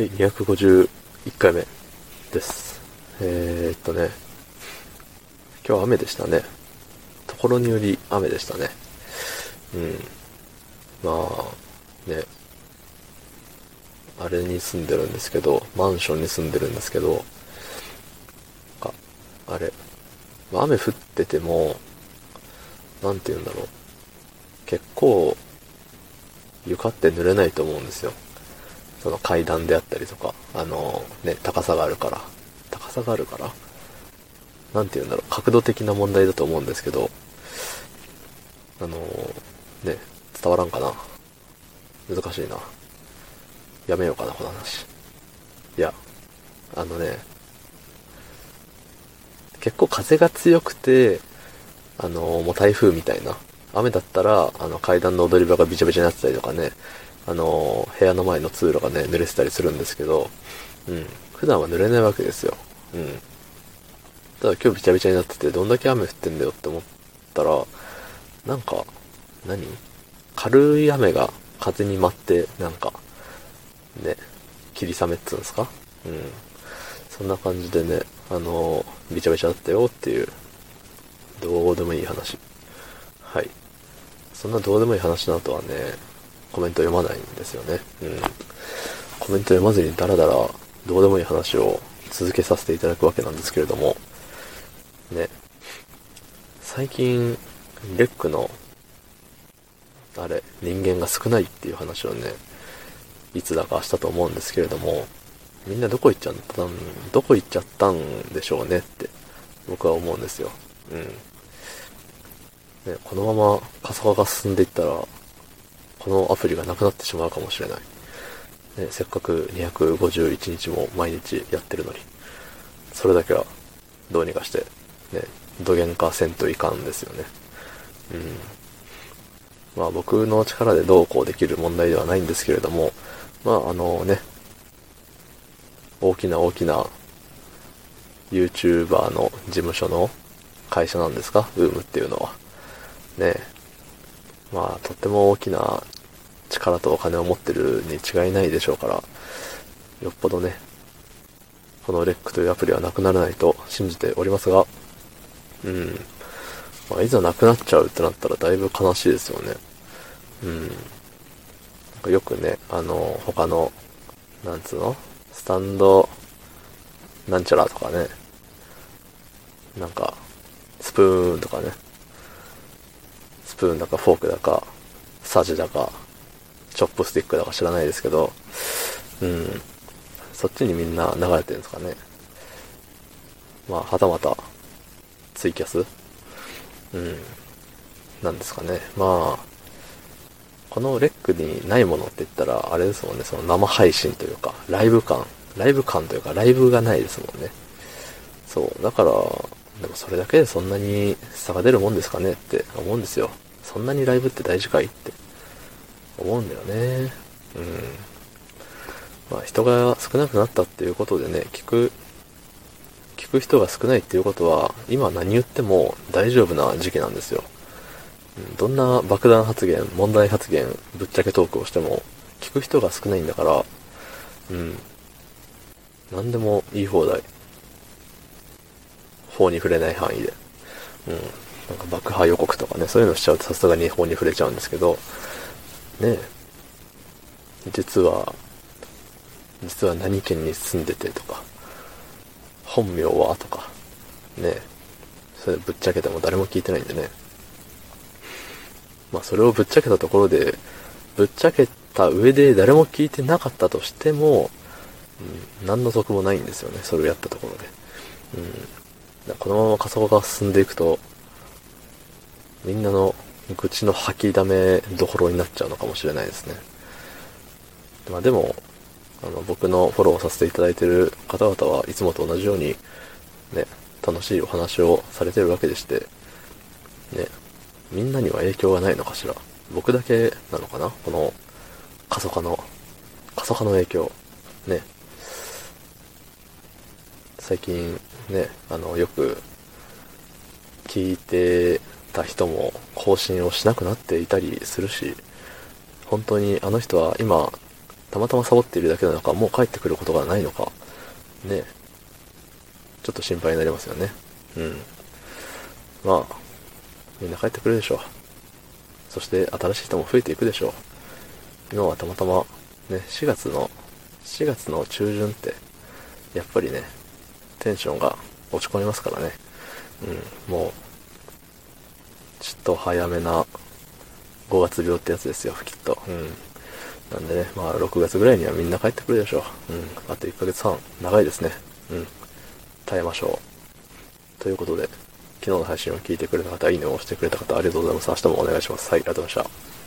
はい、251回目です。えー、っとね、今日は雨でしたね。ところにより雨でしたね。うん。まあ、ね、あれに住んでるんですけど、マンションに住んでるんですけど、あ、あれ、まあ、雨降ってても、なんて言うんだろう。結構、床って濡れないと思うんですよ。その階段であったりとか、あのね、高さがあるから、高さがあるから、なんて言うんだろう、角度的な問題だと思うんですけど、あのね、伝わらんかな。難しいな。やめようかな、この話。いや、あのね、結構風が強くて、あのもう台風みたいな。雨だったら、あの階段の踊り場がびちゃびちゃになってたりとかね、あの、部屋の前の通路がね、濡れてたりするんですけど、うん。普段は濡れないわけですよ。うん。ただ今日びちゃびちゃになってて、どんだけ雨降ってんだよって思ったら、なんか、何？軽い雨が風に舞って、なんか、ね、霧雨っつうんですか？うん。そんな感じでね、あのびちゃびちゃだったよっていう、どうでもいい話。はい。そんなどうでもいい話の後はね、コメント読まないんですよね。うん。コメント読まずにダラダラどうでもいい話を続けさせていただくわけなんですけれども、ね。最近、レックの、あれ、人間が少ないっていう話をね、いつだかしたと思うんですけれども、みんなどこ行っちゃったん、どこ行っちゃったんでしょうねって、僕は思うんですよ。うん。ね、このまま過疎化が進んでいったら、このアプリがなくなってしまうかもしれない。ね、せっかく251日も毎日やってるのに、それだけはどうにかして、ね、土幻化せんといかんですよね。うん。まあ僕の力でどうこうできる問題ではないんですけれども、まああのね、大きな大きな YouTuber の事務所の会社なんですか ?UM っていうのは。ねまあ、とっても大きな力とお金を持ってるに違いないでしょうから、よっぽどね、このレックというアプリはなくならないと信じておりますが、うん。まあ、いざなくなっちゃうってなったらだいぶ悲しいですよね。うん。なんかよくね、あの、他の、なんつうの？スタンド、なんちゃらとかね、なんか、スプーンとかね、スプーンだかフォークだか、サジだか、チョップスティックだか知らないですけど、うん。そっちにみんな流れてるんですかね。まあ、はたまた、ツイキャス？うん。なんですかね。まあ、このレックにないものって言ったら、あれですもんね、その生配信というか、ライブ感、ライブ感というか、ライブがないですもんね。そう。だから、でもそれだけでそんなに差が出るもんですかねって思うんですよ。そんなにライブって大事かいって思うんだよね。うん。まあ人が少なくなったっていうことでね、聞く、聞く人が少ないっていうことは、今何言っても大丈夫な時期なんですよ。どんな爆弾発言、問題発言、ぶっちゃけトークをしても、聞く人が少ないんだから、うん。何でも言い放題。法に触れない範囲で。うん。なんか爆破予告とかね、そういうのしちゃうとさすがに法に触れちゃうんですけど、ね実は、実は何県に住んでてとか、本名はとか、ねそれぶっちゃけても誰も聞いてないんでね。まあそれをぶっちゃけたところで、ぶっちゃけた上で誰も聞いてなかったとしても、うん、何の得もないんですよね、それをやったところで。うん、このまま加速が進んでいくと、みんなの愚痴の吐きだめどころになっちゃうのかもしれないですね。まあでも、あの、僕のフォローさせていただいている方々はいつもと同じように、ね、楽しいお話をされてるわけでして、ね、みんなには影響がないのかしら。僕だけなのかな？この、過疎化の、過疎化の影響。ね。最近、ね、あの、よく、聞いてた人も更新をしなくなっていたりするし、本当にあの人は今、たまたまサボっているだけなのか、もう帰ってくることがないのか、ね、ちょっと心配になりますよね。うん。まあ、みんな帰ってくるでしょう。そして新しい人も増えていくでしょう。今はたまたま、ね、4月の、4月の中旬って、やっぱりね、テンションが落ち込みますからね。うん、もう、ちょっと早めな5月病ってやつですよ、きっと。うん。なんでね、まあ6月ぐらいにはみんな帰ってくるでしょう。うん。あと1ヶ月半、長いですね。うん。耐えましょう。ということで、昨日の配信を聞いてくれた方、いいねを押してくれた方、ありがとうございます。明日もお願いします。はい、ありがとうございました。